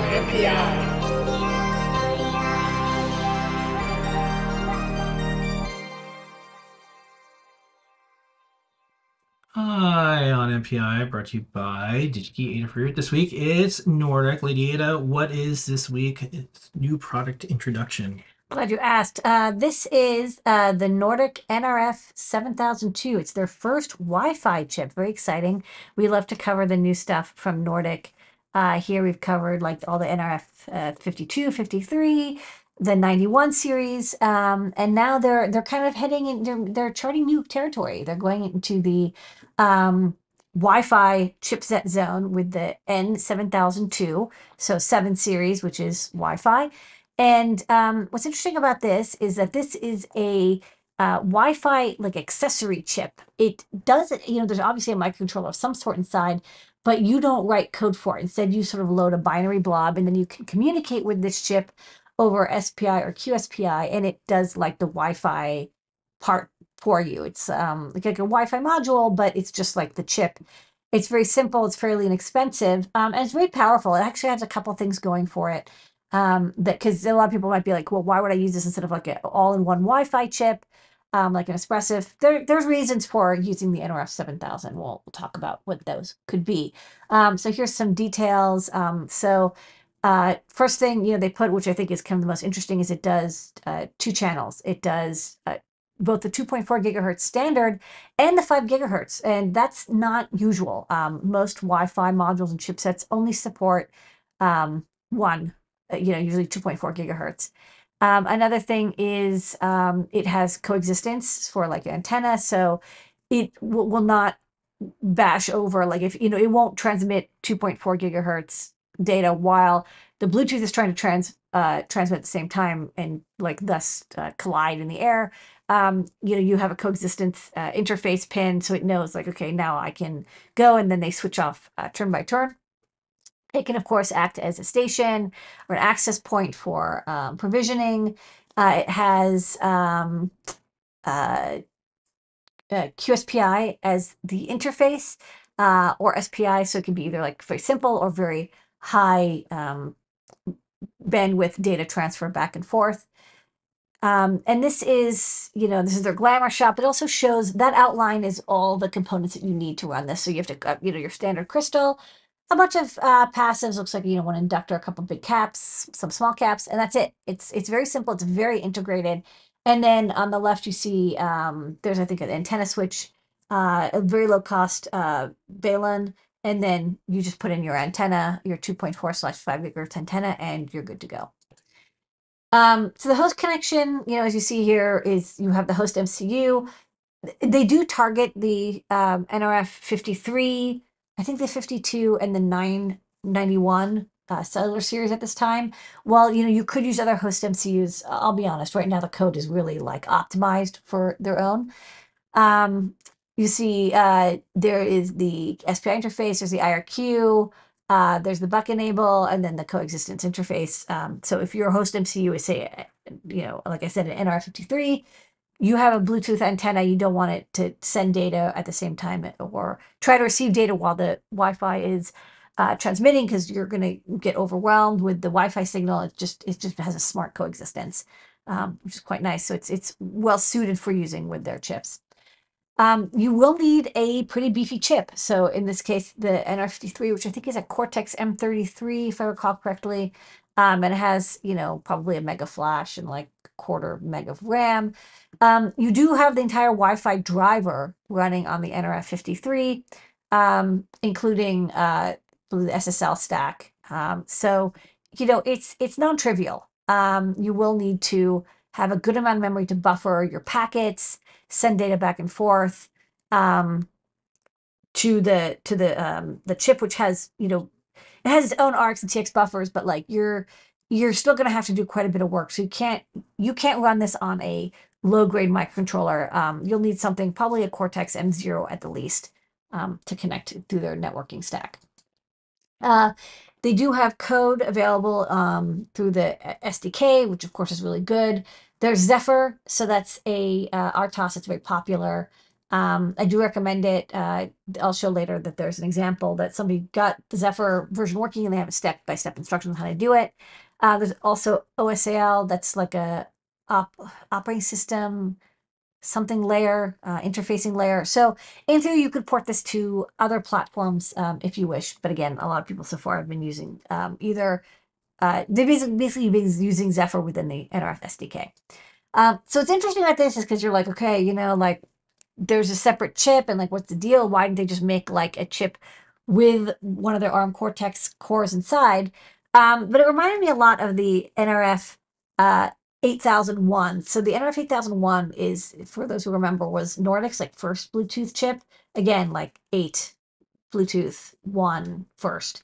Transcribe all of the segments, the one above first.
on NPI. Eye on NPI, brought to you by DigiKey Adafruit. This week it's Nordic. Lady Ada, what is this week? It's new product introduction. Glad you asked. Uh, this is uh, the Nordic NRF 7002. It's their first Wi-Fi chip. Very exciting. We love to cover the new stuff from Nordic. Uh, here we've covered like all the NRF uh, 52, 53, the 91 series, um, and now they're they're kind of heading in. They're, they're charting new territory. They're going into the um, Wi-Fi chipset zone with the N7002, so 7 series, which is Wi-Fi. And um, what's interesting about this is that this is a uh, Wi-Fi like accessory chip. It doesn't, you know, there's obviously a microcontroller of some sort inside, but you don't write code for it. Instead, you sort of load a binary blob and then you can communicate with this chip over SPI or QSPI, and it does like the Wi-Fi part for you. It's um, like, a Wi-Fi module, but it's just like the chip. It's very simple. It's fairly inexpensive, um, and it's very powerful. It actually has a couple things going for it. Um, that because a lot of people might be like, well, why would I use this instead of like an all-in-one Wi-Fi chip, um, like an Espressif? There, there's reasons for using the NRF 7000. We'll, we'll talk about what those could be. Um, so here's some details. Um, so uh, first thing, you know, they put, which I think is kind of the most interesting, is it does uh, two channels. It does uh, both the 2.4 gigahertz standard and the 5 gigahertz, and that's not usual. Um, most Wi-Fi modules and chipsets only support um, one, uh, you know, usually 2.4 gigahertz. Um, another thing is um, it has coexistence for like antenna, so it will, not bash over like if you know it won't transmit 2.4 gigahertz data while the Bluetooth is trying to trans uh, transmit at the same time and like thus uh, collide in the air. Um, you know, you have a coexistence uh, interface pin, so it knows like, okay, now I can go, and then they switch off uh, turn by turn. It can, of course, act as a station or an access point for um, provisioning. Uh, it has um, uh, QSPI as the interface or SPI, so it can be either like very simple or very high um, bandwidth data transfer back and forth. Um, and this is, you know, this is their glamour shop. It also shows that outline is all the components that you need to run this. So you have to, uh, you know, your standard crystal, a bunch of uh, passives. Looks like you know one inductor, a couple big caps, some small caps, and that's it. It's it's very simple. It's very integrated. And then on the left, you see um, there's I think an antenna switch, uh, a very low cost uh, Balun, and then you just put in your antenna, your 2.4 slash 5 gigahertz antenna, and you're good to go. Um, so the host connection, you know, as you see here, is you have the host MCU. They do target the um, NRF 53, I think the 52 and the 991 uh, cellular series at this time. Well, you know, you could use other host MCUs. I'll be honest, right now the code is really like optimized for their own. Um, you see uh, there is the SPI interface, there's the IRQ, uh, there's the buck enable, and then the coexistence interface. Um, so if your host MCU is say, uh, you know, like I said, an NR53, you have a Bluetooth antenna, you don't want it to send data at the same time or try to receive data while the Wi-Fi is uh, transmitting because you're going to get overwhelmed with the Wi-Fi signal. It just it just has a smart coexistence, um, which is quite nice. So it's it's well suited for using with their chips. Um, you will need a pretty beefy chip. So in this case, the NR53, which I think is a Cortex M33, if I recall correctly, um, and it has, you know, probably a mega flash and like quarter meg of RAM. Um, you do have the entire Wi-Fi driver running on the NRF53, um, including uh, the SSL stack. Um, so, you know, it's it's non-trivial. Um, you will need to have a good amount of memory to buffer your packets, send data back and forth um, to the to the um, the chip, which has you know it has its own RX and TX buffers, but like you're you're still going to have to do quite a bit of work. So you can't you can't run this on a low grade microcontroller. Um, you'll need something probably a Cortex M0 at the least um, to connect through their networking stack. Uh, they do have code available um, through the SDK, which of course is really good. There's Zephyr, so that's a uh, RTOS that's very popular. Um, I do recommend it. Uh, I'll show later that there's an example that somebody got the Zephyr version working and they have a step by step instructions on how to do it. Uh, there's also OSAL, that's like a op- operating system something layer, uh, interfacing layer. So in theory, you could port this to other platforms um, if you wish. But again, a lot of people so far have been using um, either uh, they've basically, basically been using Zephyr within the NRF SDK. Um, so it's interesting about this is because you're like, okay, you know, like there's a separate chip, and like, what's the deal? Why didn't they just make like a chip with one of their ARM Cortex cores inside? Um, but it reminded me a lot of the NRF uh, 8001. So the NRF 8001 is, for those who remember, was Nordic's like first Bluetooth chip. Again, like eight Bluetooth one first.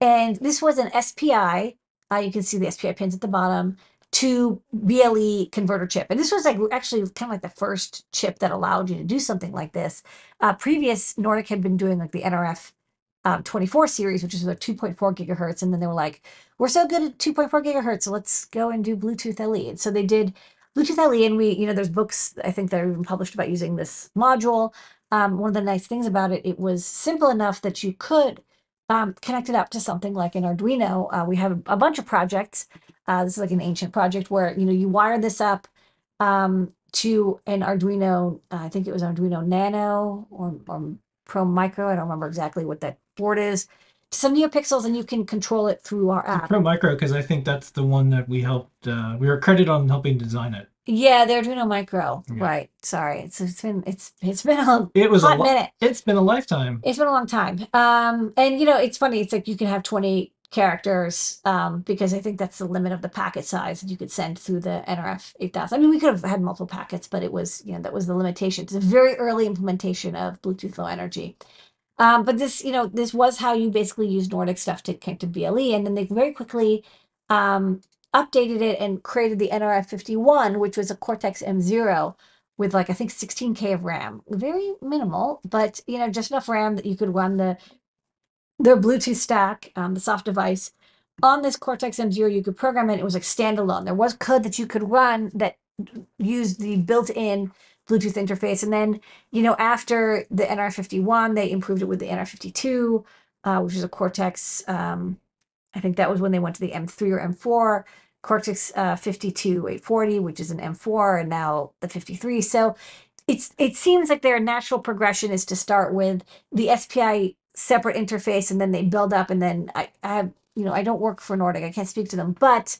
And this was an SPI. Uh, you can see the SPI pins at the bottom to BLE converter chip. And this was like actually kind of like the first chip that allowed you to do something like this. Uh, previous Nordic had been doing like the NRF um, 24 series, which is about 2.4 gigahertz. And then they were like, we're so good at 2.4 gigahertz, so let's go and do Bluetooth LE. And so they did Bluetooth LE, and we, you know, there's books I think that are even published about using this module. Um, one of the nice things about it, it was simple enough that you could um, connect it up to something like an Arduino. Uh, we have a bunch of projects. Uh, this is like an ancient project where you know you wire this up um, to an Arduino. Uh, I think it was Arduino Nano or, or Pro Micro. I don't remember exactly what that board is. Some NeoPixels, and you can control it through our app. Pro Micro, because I think that's the one that we helped. Uh, we were credited on helping design it. Yeah, the Arduino micro. Yeah. Right. Sorry. It's it's been it's it's been a It was a hot lo- minute. It's been a lifetime. It's been a long time. Um, and you know, it's funny. It's like you can have twenty characters um, because I think that's the limit of the packet size that you could send through the NRF 8000. I mean, we could have had multiple packets, but it was, you know, that was the limitation. It's a very early implementation of Bluetooth Low Energy. Um, but this, you know, this was how you basically use Nordic stuff to connect to BLE. And then they very quickly um, updated it and created the NRF 51, which was a Cortex M0 with like, I think 16K of RAM. Very minimal, but, you know, just enough RAM that you could run the their Bluetooth stack, um, the soft device, on this Cortex M0, you could program it. It was like standalone. There was code that you could run that used the built-in Bluetooth interface. And then, you know, after the NR51, they improved it with the NR52, uh, which is a Cortex. Um, I think that was when they went to the M3 or M4. Cortex uh, 52 840, which is an M4, and now the 53. So it's it seems like their natural progression is to start with the SPI separate interface and then they build up and then I, I have you know I don't work for Nordic I can't speak to them. But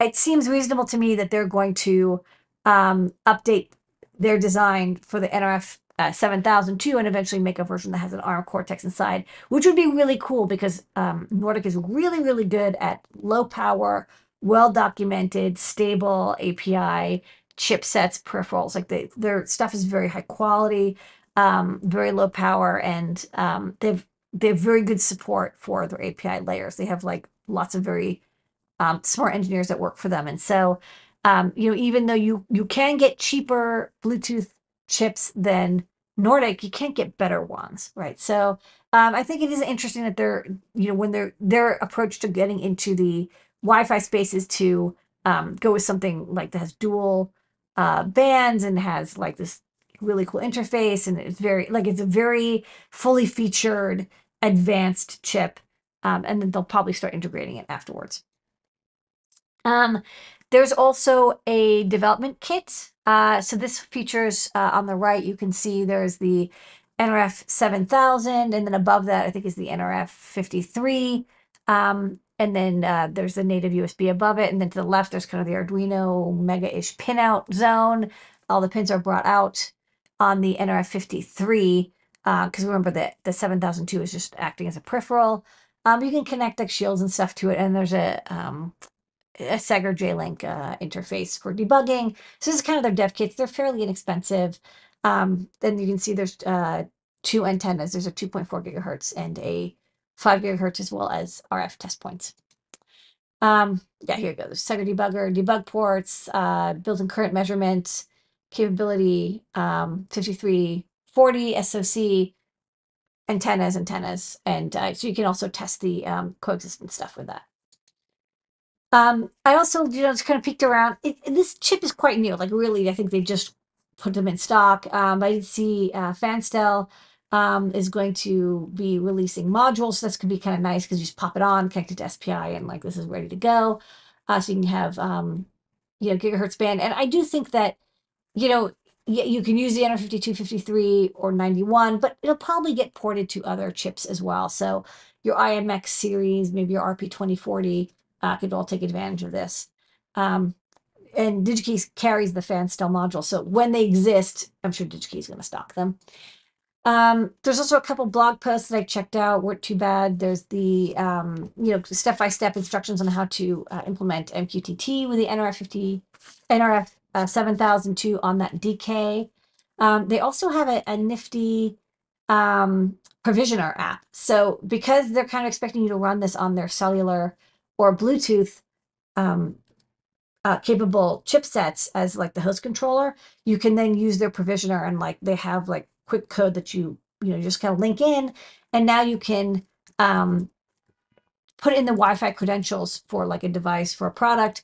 it seems reasonable to me that they're going to um, update their design for the NRF uh, 7002 and eventually make a version that has an ARM Cortex inside which would be really cool because um, Nordic is really really good at low power well documented stable API chipsets peripherals like they, their stuff is very high quality um, very low power, and um, they've they have very good support for their API layers. They have like lots of very um, smart engineers that work for them, and so um, you know even though you you can get cheaper Bluetooth chips than Nordic, you can't get better ones, right? So um, I think it is interesting that they're you know when their their approach to getting into the Wi-Fi space is to um, go with something like that has dual uh, bands and has like this really cool interface and it's very like it's a very fully featured advanced chip um, and then they'll probably start integrating it afterwards. Um, there's also a development kit. Uh, so this features uh, on the right you can see there's the nrf 7000 and then above that i think is the nrf 53 um, and then uh, there's the native usb above it and then to the left there's kind of the arduino mega-ish pinout zone. All the pins are brought out on the NRF 53, because remember that the 7002 is just acting as a peripheral. Um, you can connect like shields and stuff to it, and there's a um, a SEGGER J-Link uh, interface for debugging. So this is kind of their dev kits. They're fairly inexpensive. Um, then you can see there's uh, two antennas. There's a 2.4 gigahertz and a 5 gigahertz as well as RF test points. Um, yeah, here it goes. SEGGER debugger, debug ports, uh, built-in current measurement, capability, um, 5340 SOC, antennas, antennas, and uh, so you can also test the um, coexistence stuff with that. Um, I also, you know, just kind of peeked around. It, this chip is quite new. Like, really, I think they just put them in stock. Um, I did see uh, Fanstel um, is going to be releasing modules. So that's going to be kind of nice because you just pop it on, connect it to SPI, and like this is ready to go. Uh, so you can have, um, you know, gigahertz band. And I do think that, you know, you can use the NR52, 53, or 91, but it'll probably get ported to other chips as well. So your IMX series, maybe your RP2040, uh, could all take advantage of this. Um, and DigiKey carries the Fanstel module. So when they exist, I'm sure DigiKey is going to stock them. Um, there's also a couple blog posts that I checked out. weren't too bad. There's the um, you know step-by-step instructions on how to uh, implement MQTT with the NRF50 NRF uh, 7002 on that DK. Um, they also have a, a nifty um, provisioner app. So because they're kind of expecting you to run this on their cellular or Bluetooth um, uh, capable chipsets as like the host controller, you can then use their provisioner and like they have like quick code that you you know just kind of link in, and now you can um, put in the Wi-Fi credentials for like a device for a product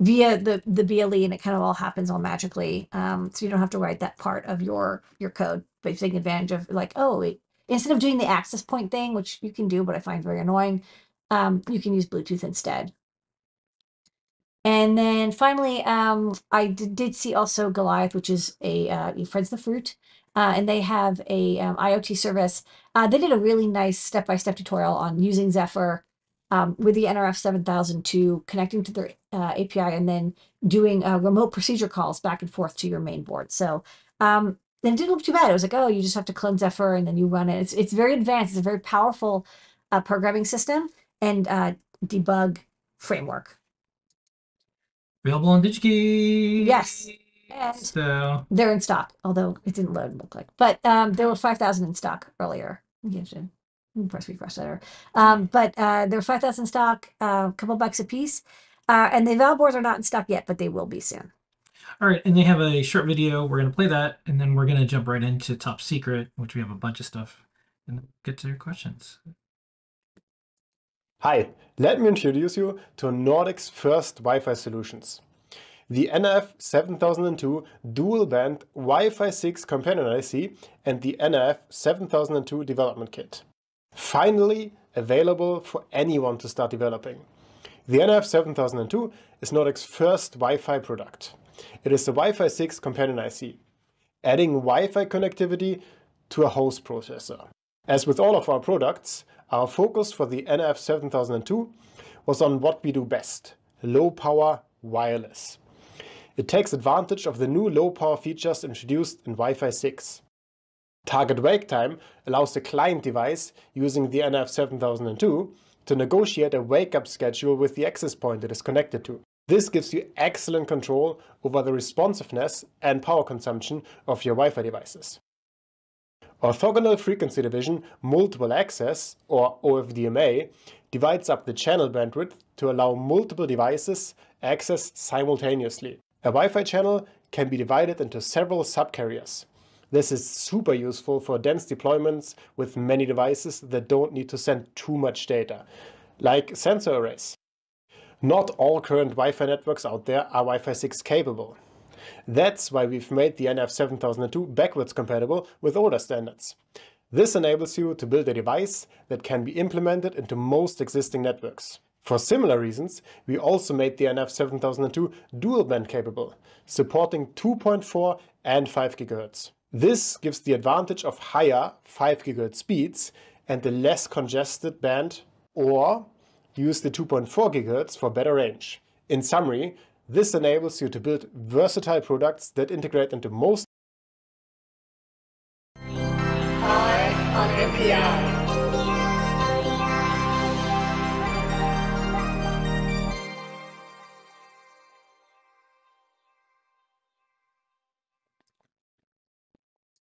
via the the BLE, and it kind of all happens all magically. Um, so you don't have to write that part of your your code, but you're taking advantage of like oh wait, instead of doing the access point thing, which you can do, but I find very annoying, um, you can use Bluetooth instead. And then finally, um, I did, did see also Golioth, which is a uh, Friends the Fruit, uh, and they have a um, IoT service. Uh, they did a really nice step-by-step tutorial on using Zephyr um, with the NRF 7002, connecting to their uh, API, and then doing uh, remote procedure calls back and forth to your main board. So um, it didn't look too bad. It was like, oh, you just have to clone Zephyr and then you run it. It's it's very advanced. It's a very powerful uh, programming system and uh, debug framework. Available on DigiKey. Yes. And so they're in stock, although it didn't load look like. But um, there were 5,000 in stock earlier. You have to press refresh there. Um, but uh, there were 5,000 stock, a uh, couple bucks a piece. Uh, and the eval boards are not in stock yet, but they will be soon. All right, and they have a short video. We're going to play that, and then we're going to jump right into Top Secret, which we have a bunch of stuff, and get to your questions. Hi, let me introduce you to Nordic's first Wi-Fi solutions. The NRF7002 dual-band Wi-Fi 6 companion IC and the NRF7002 development kit. Finally available for anyone to start developing. The NRF7002 is Nordic's first Wi-Fi product. It is a Wi-Fi 6 companion IC, adding Wi-Fi connectivity to a host processor. As with all of our products, our focus for the NRF7002 was on what we do best, low power wireless. It takes advantage of the new low power features introduced in Wi-Fi 6. Target wake time allows the client device using the NRF7002 to negotiate a wake-up schedule with the access point it is connected to. This gives you excellent control over the responsiveness and power consumption of your Wi-Fi devices. Orthogonal frequency division multiple access, or OFDMA, divides up the channel bandwidth to allow multiple devices access simultaneously. A Wi-Fi channel can be divided into several subcarriers. This is super useful for dense deployments with many devices that don't need to send too much data, like sensor arrays. Not all current Wi-Fi networks out there are Wi-Fi 6 capable. That's why we've made the nRF7002 backwards compatible with older standards. This enables you to build a device that can be implemented into most existing networks. For similar reasons, we also made the nRF7002 dual band capable, supporting 2.4 and 5 GHz. This gives the advantage of higher 5 GHz speeds and the less congested band, or use the 2.4 GHz for better range. In summary, this enables you to build versatile products that integrate into most.